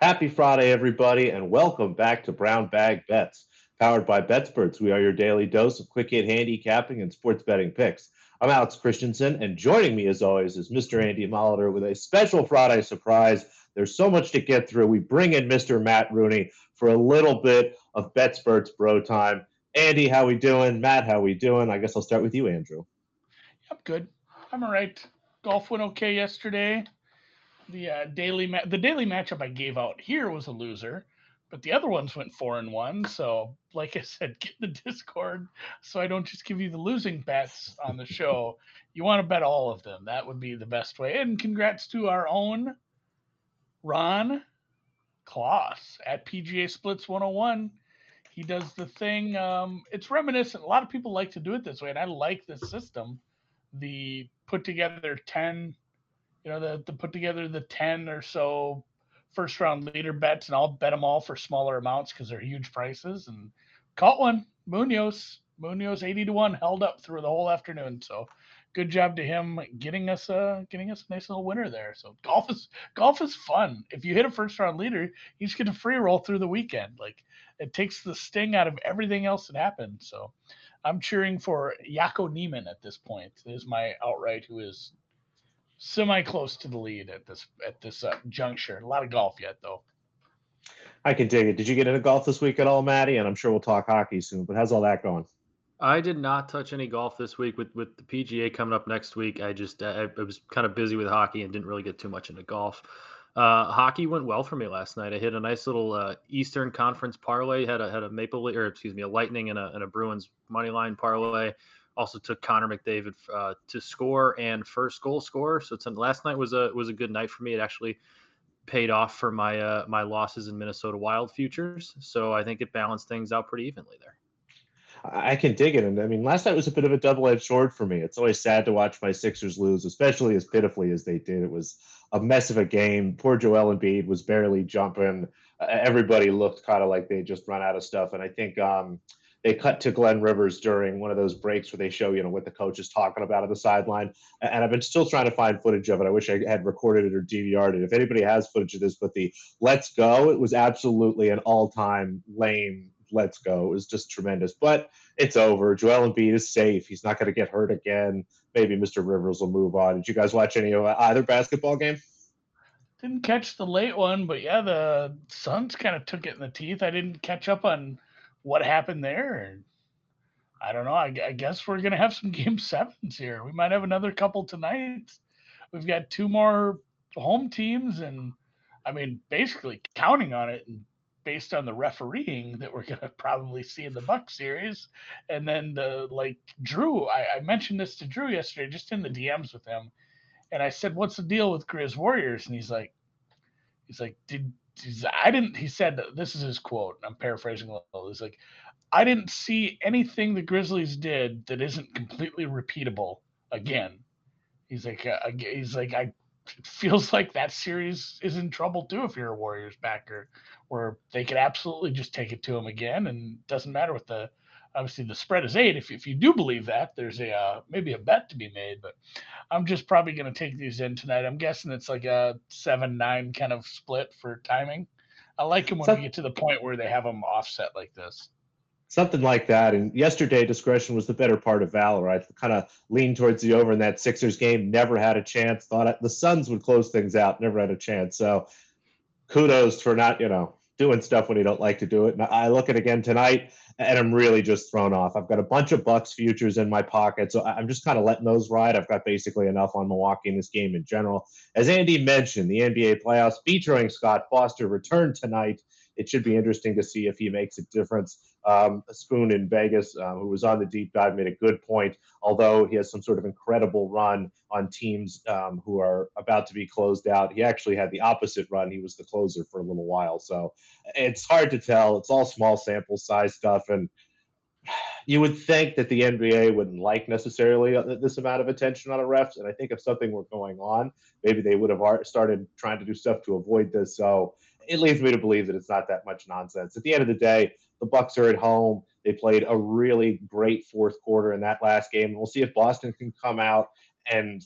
Happy Friday, everybody, and welcome back to Brown Bag Bets, powered by BetSperts. We are your daily dose of quick hit handicapping and sports betting picks. I'm Alex Christensen, and joining me, as always, is Mr. Andy Molitor with a special Friday surprise. There's so much to get through. We bring in Mr. Matt Rooney for a little bit of BetSperts bro time. Andy, how are we doing? Matt, how are we doing? I guess I'll start with you, Andrew. I'm good. I'm all right. Golf went okay yesterday the uh, daily ma- the daily matchup I gave out here was a loser, but the other ones went four and one. So, like I said, get the Discord so I don't just give you the losing bets on the show. you want to bet all of them. That would be the best way. And congrats to our own Ron Kloss at PGA Splits 101. He does the thing. Um, it's reminiscent. A lot of people like to do it this way, and I like this system. The put together 10 you know, the, to put together the 10 or so first round leader bets and I'll bet them all for smaller amounts because they're huge prices and caught one. Munoz, Munoz 80 to 1 held up through the whole afternoon. So good job to him getting us a getting us a nice little winner there. So golf is golf is fun. If you hit a first round leader, you just get a free roll through the weekend. Like it takes the sting out of everything else that happened. So I'm cheering for Jaco Niemann at this point. Is my outright who is semi close to the lead at this at this uh, juncture. A lot of golf yet, though. I can dig it. Did you get into golf this week at all, Maddie? And I'm sure we'll talk hockey soon. But how's all that going? I did not touch any golf this week with with the PGA coming up next week. I just I, I was kind of busy with hockey and didn't really get too much into golf. Uh, hockey went well for me last night. I hit a nice little uh, Eastern Conference parlay. Had a had a Maple or excuse me a Lightning and a, and a Bruins money line parlay also took Connor McDavid uh, to score and first goal score. So last night was a was a good night for me. It actually paid off for my uh, my losses in Minnesota Wild futures. So I think it balanced things out pretty evenly there. I can dig it. And I mean, last night was a bit of a double edged sword for me. It's always sad to watch my Sixers lose, especially as pitifully as they did. It was a mess of a game. Poor Joel Embiid was barely jumping. everybody looked kind of like they just run out of stuff. And I think um, they cut to Glenn Rivers during one of those breaks where they show, you know, what the coach is talking about on the sideline. And I've been still trying to find footage of it. I wish I had recorded it or DVR'd it. If anybody has footage of this, but the let's go, it was absolutely an all time lame let's go. It was just tremendous. But it's over. Joel Embiid is safe. He's not going to get hurt again. Maybe Mr. Rivers will move on. Did you guys watch any of uh, either basketball game? Didn't catch the late one, but yeah, the Suns kind of took it in the teeth. I didn't catch up on what happened there. I don't know. I, I guess we're going to have some game sevens here. We might have another couple tonight. We've got two more home teams, and I mean, basically counting on it and based on the refereeing that we're going to probably see in the Buck series. And then the like Drew, I, I mentioned this to Drew yesterday, just in the DMs with him, and I said, "What's the deal with Grizz Warriors?" And he's like, he's like, "Did I didn't. He said this is his quote. I'm paraphrasing a little. He's like, I didn't see anything the Grizzlies did that isn't completely repeatable again. He's like, uh, he's like, I feels like that series is in trouble too if you're a Warriors backer, where they could absolutely just take it to him again, and doesn't matter what the obviously the spread is eight. If, if you do believe that, there's a uh, maybe a bet to be made. But I'm just probably going to take these in tonight. I'm guessing it's like a seven nine kind of split for timing. I like them when so, we get to the point where they have them offset like this. Something like that. And yesterday, discretion was the better part of valor. I kind of leaned towards the over in that Sixers game. Never had a chance. Thought the Suns would close things out. Never had a chance. So kudos for not, you know, doing stuff when you don't like to do it. And I look at it again tonight and I'm really just thrown off. I've got a bunch of Bucks futures in my pocket, so I'm just kind of letting those ride. I've got basically enough on Milwaukee in this game in general. As Andy mentioned, the NBA playoffs featuring Scott Foster return tonight it should be interesting to see if he makes a difference. Um, Spoon in Vegas, uh, who was on the deep dive, made a good point. Although he has some sort of incredible run on teams um, who are about to be closed out, he actually had the opposite run. He was the closer for a little while, so it's hard to tell. It's all small sample size stuff, and you would think that the NBA wouldn't like necessarily uh, this amount of attention on a refs. And I think if something were going on, maybe they would have started trying to do stuff to avoid this. So it leads me to believe that it's not that much nonsense. At the end of the day, the Bucks are at home. They played a really great fourth quarter in that last game. We'll see if Boston can come out and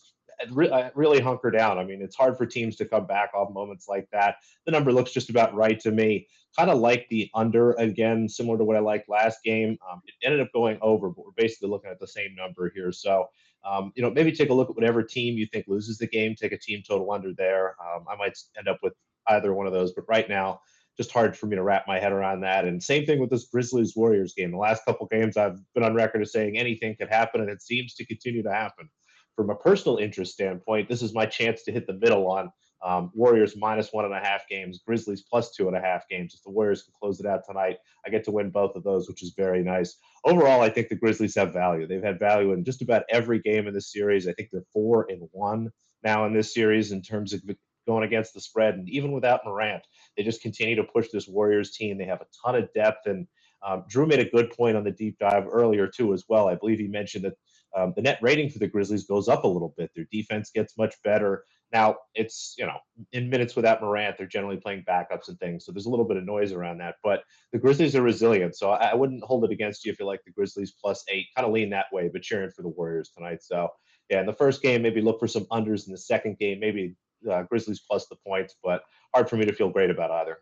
re- really hunker down. I mean, it's hard for teams to come back off moments like that. The number looks just about right to me. Kind of like the under again, similar to what I liked last game. Um, it ended up going over, but we're basically looking at the same number here. So, um, you know, maybe take a look at whatever team you think loses the game. Take a team total under there. Um, I might end up with either one of those, but right now, just hard for me to wrap my head around that. And same thing with this Grizzlies Warriors game. The last couple games, I've been on record as saying anything could happen, and it seems to continue to happen from a personal interest standpoint, this is my chance to hit the middle on um, Warriors minus one and a half games, Grizzlies plus two and a half games. If the Warriors can close it out tonight, I get to win both of those, which is very nice. Overall, I think the Grizzlies have value. They've had value in just about every game in this series. I think they're four and one now in this series in terms of going against the spread. And even without Morant, they just continue to push this Warriors team. They have a ton of depth. And um, Drew made a good point on the deep dive earlier, too, as well. I believe he mentioned that um, the net rating for the Grizzlies goes up a little bit. Their defense gets much better. Now, it's, you know, in minutes without Morant, they're generally playing backups and things. So there's a little bit of noise around that. But the Grizzlies are resilient. So I, I wouldn't hold it against you if you like the Grizzlies plus eight. Kind of lean that way, but cheering for the Warriors tonight. So, yeah, in the first game, maybe look for some unders. In the second game, maybe uh, Grizzlies plus the points. But hard for me to feel great about either.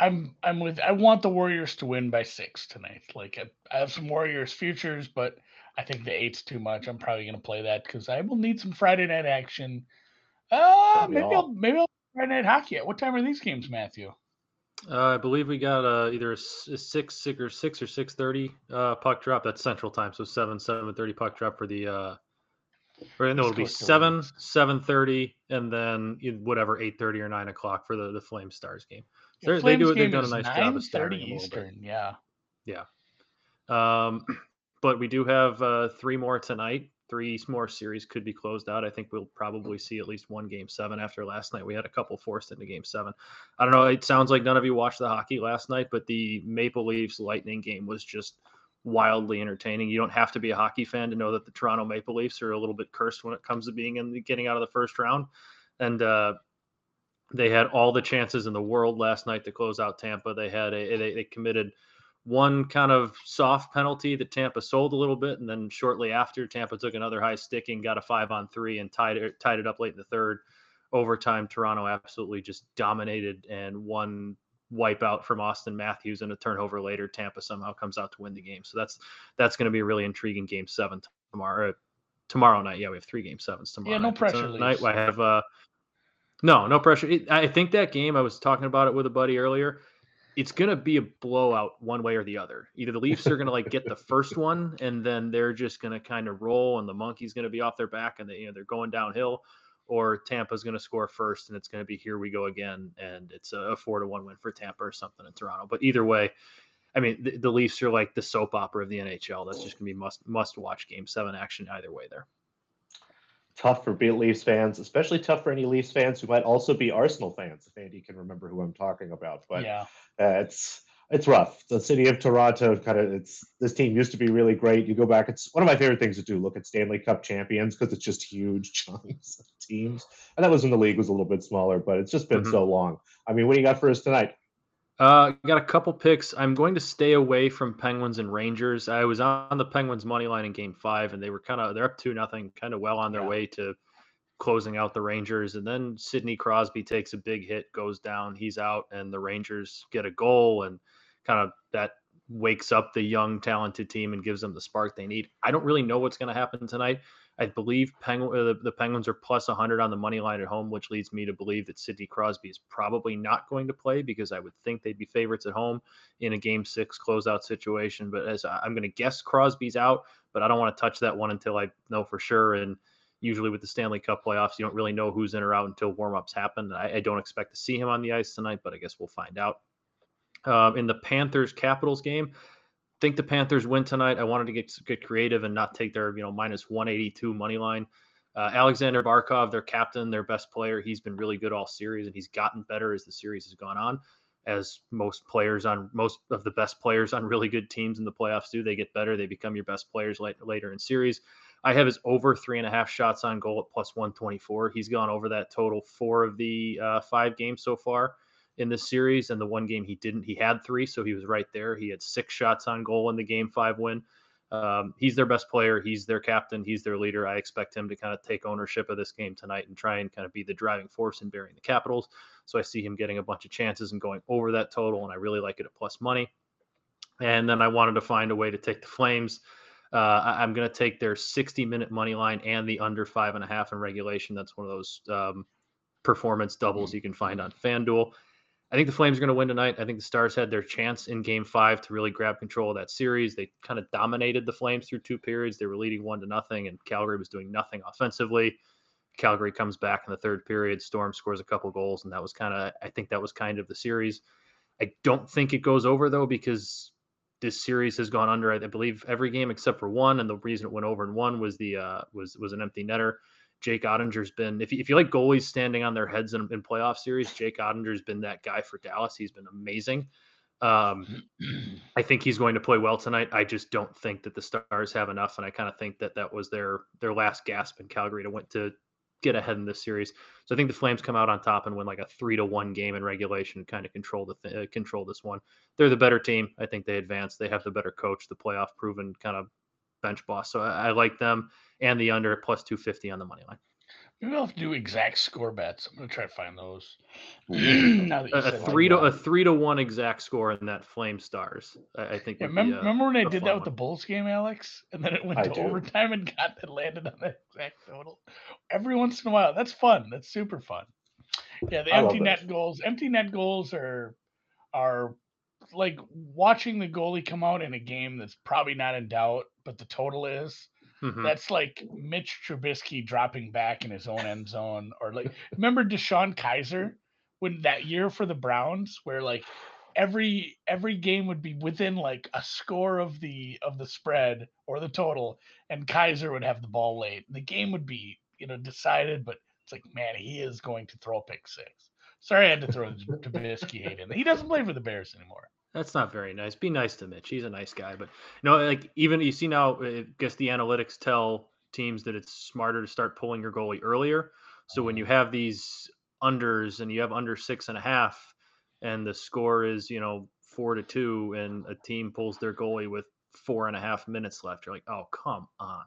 I'm I'm with I want the Warriors to win by six tonight. Like I, I have some Warriors futures, but I think the eight's too much. I'm probably going to play that because I will need some Friday night action. Uh, maybe all. I'll maybe I'll Friday night hockey. At what time are these games, Matthew? Uh, I believe we got uh, either a six, six or six or six thirty uh, puck drop. That's Central Time, so seven seven thirty puck drop for the. No, it'll be seven seven thirty, and then whatever eight thirty or nine o'clock for the the Flame Stars game. Yeah, they do. It, they've done a nice job of starting Eastern. Yeah. Yeah. Um, but we do have uh, three more tonight. Three more series could be closed out. I think we'll probably see at least one game seven after last night. We had a couple forced into game seven. I don't know. It sounds like none of you watched the hockey last night, but the Maple Leafs Lightning game was just wildly entertaining. You don't have to be a hockey fan to know that the Toronto Maple Leafs are a little bit cursed when it comes to being in the, getting out of the first round. And uh, they had all the chances in the world last night to close out Tampa. They had a they, they committed one kind of soft penalty that Tampa sold a little bit, and then shortly after, Tampa took another high sticking, got a five on three, and tied it tied it up late in the third. Overtime, Toronto absolutely just dominated and one wipeout from Auston Matthews and a turnover later. Tampa somehow comes out to win the game. So that's that's going to be a really intriguing game seven tomorrow. Tomorrow night, yeah, we have three game sevens tomorrow. Yeah, no night. pressure. Tonight, I have uh, no, no pressure. It, I think that game. I was talking about it with a buddy earlier it's going to be a blowout one way or the other. Either the Leafs are going to like get the first one and then they're just going to kind of roll and the monkey's going to be off their back and they, you know, they're going downhill or Tampa's going to score first and it's going to be here we go again and it's a, four to one win for Tampa or something in Toronto. But either way, I mean, the, the Leafs are like the soap opera of the NHL. That's just going to be must must watch game seven action either way there tough for Leafs fans, especially tough for any Leafs fans who might also be Arsenal fans, if Andy can remember who I'm talking about. But yeah, uh, it's it's rough. The city of Toronto kind of it's this team used to be really great. You go back, it's one of my favorite things to do. Look at Stanley Cup champions because it's just huge chunks of teams. And that was when the league was a little bit smaller, but it's just been mm-hmm. so long. I mean, what do you got for us tonight? Uh, got a couple picks. I'm going to stay away from Penguins and Rangers. I was on the Penguins money line in Game Five, and they were kind of they're up two nothing, kind of well on their yeah. way to closing out the Rangers. And then Sidney Crosby takes a big hit, goes down, he's out, and the Rangers get a goal, and kind of that wakes up the young, talented team and gives them the spark they need. I don't really know what's going to happen tonight. I believe uh, the, the, Penguins are plus 100 on the money line at home, which leads me to believe that Sidney Crosby is probably not going to play because I would think they'd be favorites at home in a game six closeout situation. But as I'm going to guess Crosby's out, but I don't want to touch that one until I know for sure. And usually with the Stanley Cup playoffs, you don't really know who's in or out until warmups happen. I, I don't expect to see him on the ice tonight, but I guess we'll find out. Uh, in the Panthers Capitals game, think the Panthers win tonight. I wanted to get get creative and not take their you know minus 182 money line. Uh, Aleksander Barkov, their captain, their best player, he's been really good all series, and he's gotten better as the series has gone on. As most players on most of the best players on really good teams in the playoffs do, they get better. They become your best players late, later in series. I have his over three and a half shots on goal at plus 124. He's gone over that total four of the uh, five games so far in this series. And the one game he didn't, he had three, so he was right there. He had six shots on goal in the game five win. Um, he's their best player. He's their captain. He's their leader. I expect him to kind of take ownership of this game tonight and try and kind of be the driving force in burying the Capitals. So I see him getting a bunch of chances and going over that total, and I really like it at plus money. And then I wanted to find a way to take the Flames. Uh, I, am going to take their 60 minute money line and the under five and a half in regulation. That's one of those um, performance doubles you can find on FanDuel. I think the Flames are going to win tonight. I think the Stars had their chance in game five to really grab control of that series. They kind of dominated the Flames through two periods. They were leading one to nothing, and Calgary was doing nothing offensively. Calgary comes back in the third period. Storm scores a couple goals, and that was kind of, I think that was kind of the series. I don't think it goes over, though, because this series has gone under, I believe, every game except for one. And the reason it went over in one was the, uh, was, was an empty netter. Jake Oettinger's been, if you, if you like goalies standing on their heads in, in playoff series, Jake Oettinger's been that guy for Dallas. He's been amazing. Um, I think he's going to play well tonight. I just don't think that the Stars have enough, and I kind of think that that was their their last gasp in Calgary to went to get ahead in this series. So I think the Flames come out on top and win like a three to one game in regulation, kind of control the th- uh, control this one. They're the better team. I think they advance. They have the better coach, the playoff proven kind of bench boss. So I, I like them and the under plus 250 on the money line. Maybe I'll have to do exact score bets. I'm gonna try to find those. now a, a three to a three to one exact score in that Flame Stars. I, I think. Yeah, remember, remember, when I did that with the Bulls game, Alex, and then it went I to do. overtime and got it landed on the exact total. Every once in a while, that's fun. That's super fun. Yeah, the empty net goals. Empty net goals are are like watching the goalie come out in a game that's probably not in doubt, but the total is. Mm-hmm. That's like Mitch Trubisky dropping back in his own end zone, or like remember DeShone Kizer when that year for the Browns, where like every every game would be within like a score of the of the spread or the total, and Kizer would have the ball late. The game would be you know decided, but it's like man, he is going to throw a pick six. Sorry, I had to throw Trubisky hate in. He doesn't play for the Bears anymore. That's not very nice. Be nice to Mitch. He's a nice guy, but no, like even you see now, I guess the analytics tell teams that it's smarter to start pulling your goalie earlier. So when you mm-hmm. have these unders and you have under six and a half, and the score is you know four to two, and a team pulls their goalie with four and a half minutes left, you're like, oh come on.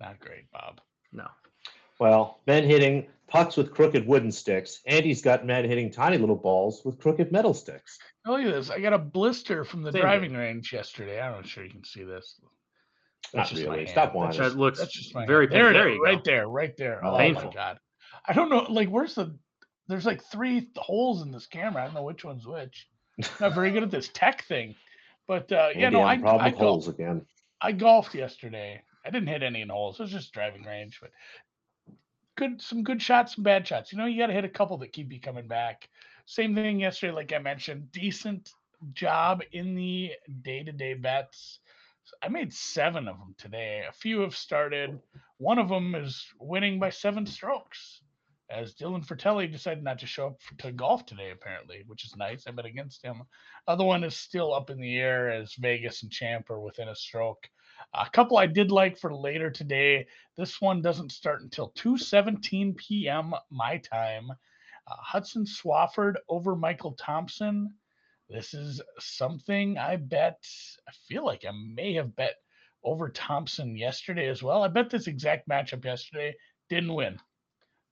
Not great, Bob. No. Well, men hitting pucks with crooked wooden sticks. Andy's got men hitting tiny little balls with crooked metal sticks. Oh, look at this. I got a blister from the Same driving range yesterday. I'm not sure you can see this. That's Not really. Stop whining. That looks That's just very There, there, right there, right there. Oh painful. my god. I don't know. Like, where's the? There's like three holes in this camera. I don't know which one's which. Not very good at this tech thing. But uh, yeah, Andy, no, I, problem I, holes again. I golfed yesterday. I didn't hit any in holes. It was just driving range, but good some good shots, some bad shots. You know, you got to hit a couple that keep you coming back. Same thing yesterday, like I mentioned, decent job in the day to day bets. I made seven of them today. A few have started. One of them is winning by seven strokes, as Dylan Frittelli decided not to show up to golf today, apparently, which is nice. I bet against him. Other one is still up in the air as Vegas and Champ are within a stroke. A couple I did like for later today. This one doesn't start until 2:17 p.m. my time. Uh, Hudson Swafford over Michael Thompson. This is something I bet. I feel like I may have bet over Thompson yesterday as well. I bet this exact matchup yesterday. Didn't win.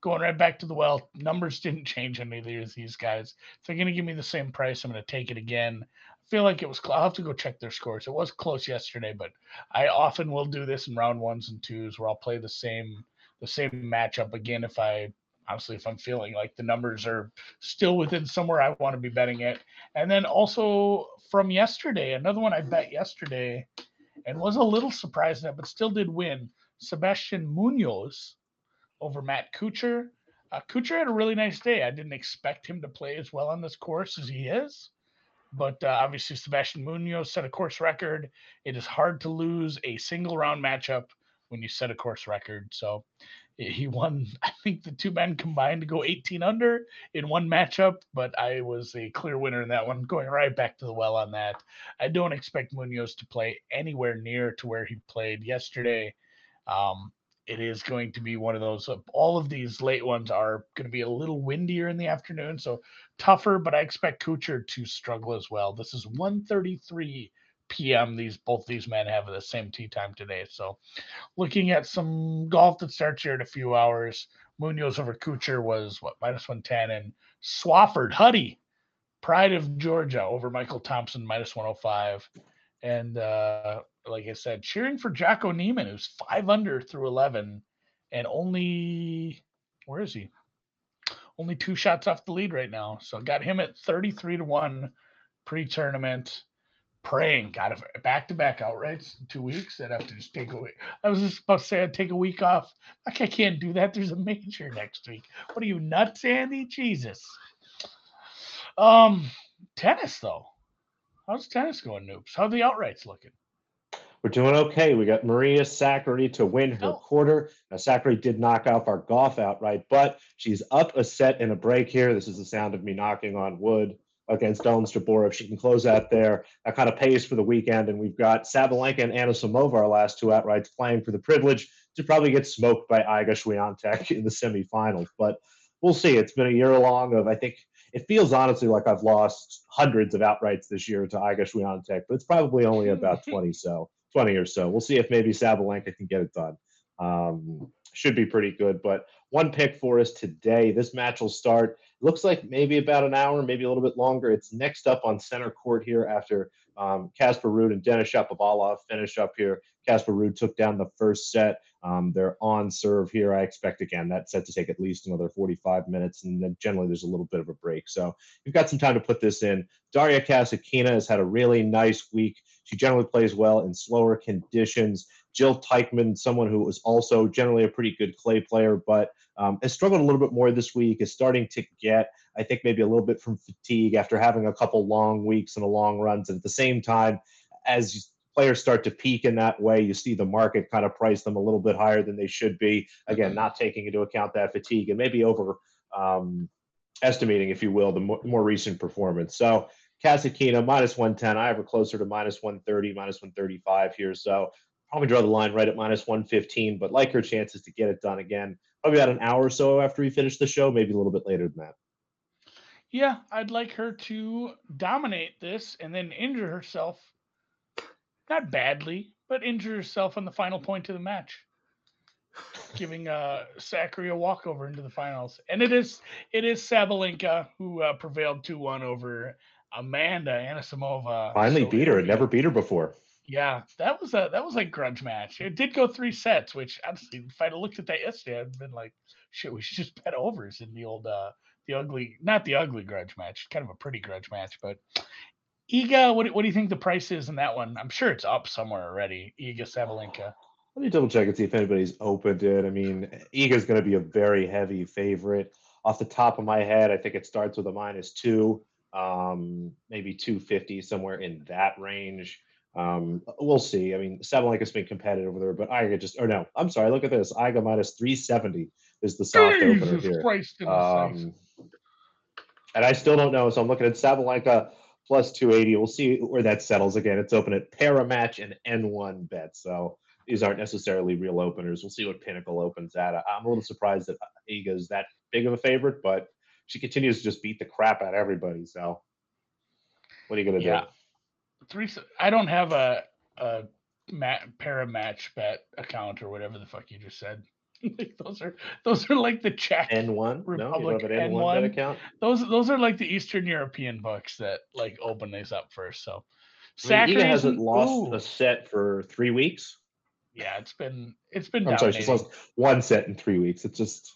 Going right back to the well. Numbers didn't change either of these guys. If they're going to give me the same price, I'm going to take it again feel like it was. I'll have to go check their scores. It was close yesterday, but I often will do this in round ones and twos where I'll play the same the same matchup again if I honestly if I'm feeling like the numbers are still within somewhere I want to be betting it. And then also from yesterday, another one I bet yesterday and was a little surprised at, but still did win. Sebastian Munoz over Matt Kuchar. Uh, Kuchar had a really nice day. I didn't expect him to play as well on this course as he is. But uh, obviously, Sebastian Munoz set a course record. It is hard to lose a single round matchup when you set a course record. So he won, I think the two men combined to go 18 under in one matchup, but I was a clear winner in that one, going right back to the well on that. I don't expect Munoz to play anywhere near to where he played yesterday. Um, it is going to be one of those. All of these late ones are going to be a little windier in the afternoon, so tougher. But I expect Kuchar to struggle as well. This is 133 p.m. These both these men have the same tee time today. So, looking at some golf that starts here in a few hours. Munoz over Kuchar was what minus one ten, and Swafford Huddy, Pride of Georgia over Michael Thompson minus one hundred oh five, and uh, like I said, cheering for Jocko Niemann, who's five under through eleven, and only where is he? Only two shots off the lead right now. So got him at thirty three to one pre-tournament praying, got a back to back outrights in two weeks. I'd have to just take a week. I was just about to say I'd take a week off. Like I can't do that. There's a major next week. What are you nuts, Andy? Jesus. Um, tennis though. How's tennis going, noobs? How are the outrights looking? We're doing okay. We got Maria Sakkari to win her oh. quarter. Now, Sakkari did knock off our golf outright, but she's up a set in a break here. This is the sound of me knocking on wood against Ons Jabeur. If she can close out there, that kind of pays for the weekend. And we've got Sabalenka and Anisimova, our last two outrights, playing for the privilege to probably get smoked by Iga Swiatek in the semifinals. But we'll see. It's been a year long of, I think, it feels honestly like I've lost hundreds of outrights this year to Iga Swiatek, but it's probably only about 20 so 20 or so. We'll see if maybe Sabalenka can get it done. Um, should be pretty good. But one pick for us today. This match will start looks like maybe about an hour, maybe a little bit longer. It's next up on center court here after um, Casper Ruud and Denis Shapovalov finish up here. Casper Ruud took down the first set. Um, they're on serve here. I expect again that set to take at least another 45 minutes, and then generally there's a little bit of a break. So you've got some time to put this in. Daria Kasatkina has had a really nice week. She generally plays well in slower conditions. Jil Teichmann, someone who was also generally a pretty good clay player, but um, has struggled a little bit more this week, is starting to get, I think, maybe a little bit from fatigue after having a couple long weeks and a long runs. And at the same time, as players start to peak in that way, you see the market kind of price them a little bit higher than they should be. Again, mm-hmm. not taking into account that fatigue and maybe over um, estimating, if you will, the more, more recent performance. So Kasatkina minus 110. I have her closer to minus 130, minus 135 here. So probably draw the line right at minus 115, but like her chances to get it done again, probably about an hour or so after we finish the show, maybe a little bit later than that. Yeah, I'd like her to dominate this and then injure herself. Not badly, but injure herself on the final point of the match. giving uh Sakkari a walkover into the finals. And it is it is Sabalenka who uh, prevailed 2-1 over Amanda Anisimova. Finally beat her. And never beat her before. Yeah, that was a that was a grudge match. It did go three sets, which honestly, if I'd looked at that yesterday, I'd been like, shit, we should just bet overs in the old uh the ugly not the ugly grudge match, kind of a pretty grudge match, but Iga, what, what do you think the price is in that one? I'm sure it's up somewhere already. Iga Sabalenka. Let me double check and see if anybody's opened it. I mean, Iga's going to be a very heavy favorite. Off the top of my head, I think it starts with a minus two, um, maybe 250, somewhere in that range. Um, we'll see. I mean, Sabalenka's been competitive over there, but Iga just, or no, I'm sorry. Look at this. Iga minus 370 is the soft Jesus opener here. Christ um, and I still don't know. So I'm looking at Sabalenka plus 280. We'll see where that settles again. It's open at Parimatch and N1 bet. So these aren't necessarily real openers. We'll see what Pinnacle opens at. I'm a little surprised that Iga is that big of a favorite, but she continues to just beat the crap out of everybody. So what are you going to yeah. do? three. I don't have a a mat, Parimatch bet account or whatever the fuck you just said. those are those are like the Czech N one Republic no, you have an N one bet account. Those those are like the Eastern European books that like open these up first. So I mean, hasn't lost ooh. a set for three weeks. Yeah, it's been it's been. I'm sorry, she's lost one set in three weeks. It's just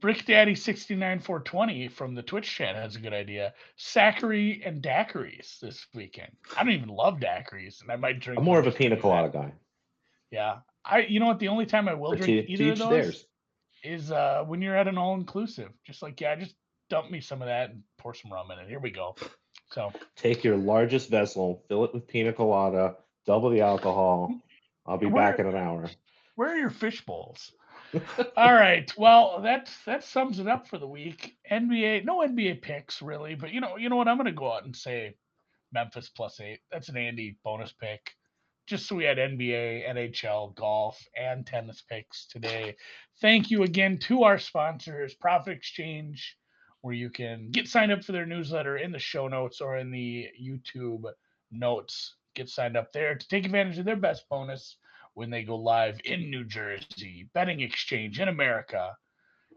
Brick Daddy 69420 from the Twitch chat has a good idea. Sakkari and daiquiris this weekend. I don't even love daiquiris, and I might drink. I'm more of a pina colada guy. Yeah, I. You know what? The only time I will but drink to, either to of those theirs. is uh, when you're at an all inclusive. Just like yeah, just dump me some of that and pour some rum in it. Here we go. So take your largest vessel, fill it with pina colada, double the alcohol. I'll be where, back in an hour. Where are your fish bowls? All right. Well, that that sums it up for the week. NBA, no NBA picks really, but you know, you know what? I'm going to go out and say Memphis plus eight. That's an Andy bonus pick. Just so we had NBA, NHL, golf, and tennis picks today. Thank you again to our sponsors, Prophet Exchange, where you can get signed up for their newsletter in the show notes or in the YouTube notes. Get signed up there to take advantage of their best bonus when they go live in New Jersey, betting exchange in America,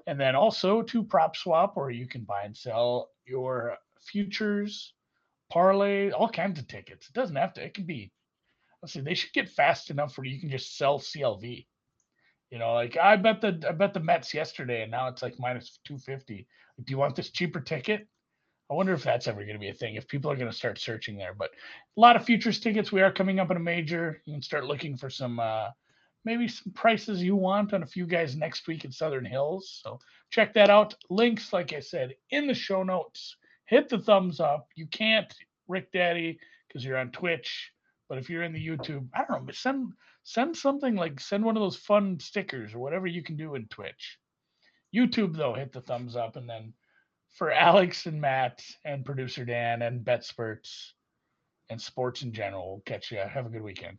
and then also to Prop Swap, where you can buy and sell your futures, parlay, all kinds of tickets. It doesn't have to, it can be, let's see, they should get fast enough where you can just sell CLV. You know, like I bet the I bet the Mets yesterday, and now it's like minus two fifty. Do you want this cheaper ticket? I wonder if that's ever going to be a thing. If people are going to start searching there, but a lot of futures tickets. We are coming up in a major. You can start looking for some uh, maybe some prices you want on a few guys next week at Southern Hills. So check that out. Links, like I said, in the show notes. Hit the thumbs up. You can't Rick Daddy because you're on Twitch, but if you're in the YouTube, I don't know, send send something like send one of those fun stickers or whatever you can do in Twitch. YouTube though, hit the thumbs up, and then for Alex and Matt and producer Dan and BetSperts and sports in general, we'll catch you. Have a good weekend.